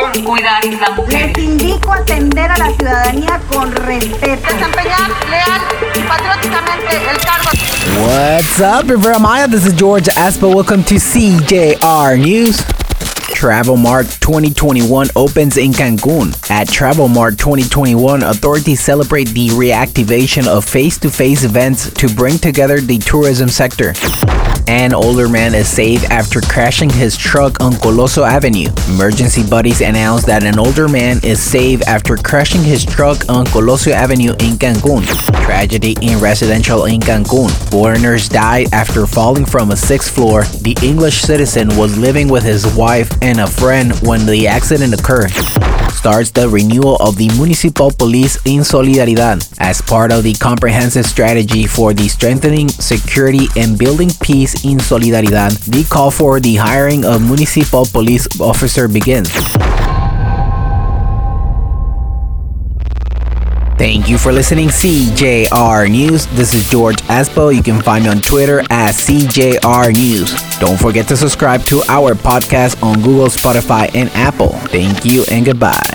con cuidar la mujer. Les indico atender a la ciudadanía con respeto. Desempeñar leal y patrióticamente el cargo. What's up, Riviera Maya? This is George Aspa. Welcome to CJR News. Travel Mart 2021 opens in Cancun. At Travel Mart 2021, authorities celebrate the reactivation of face to face events to bring together the tourism sector. An older man is saved after crashing his truck on Colosio Avenue. Emergency buddies announced that an older man is saved after crashing his truck on Colosio Avenue in Cancun. Tragedy in residential in Cancun. Foreigners died after falling from a sixth floor. The English citizen was living with his wife and a friend when the accident occurred. Starts the renewal of the municipal police in Solidaridad as part of the comprehensive strategy for the strengthening security and building peace in Solidaridad. The call for the hiring of municipal police officer begins. Thank you for listening, CJR News. This is George Aspo. You can find me on Twitter at CJR News. Don't forget to subscribe to our podcast on Google, Spotify, and Apple. Thank you and goodbye.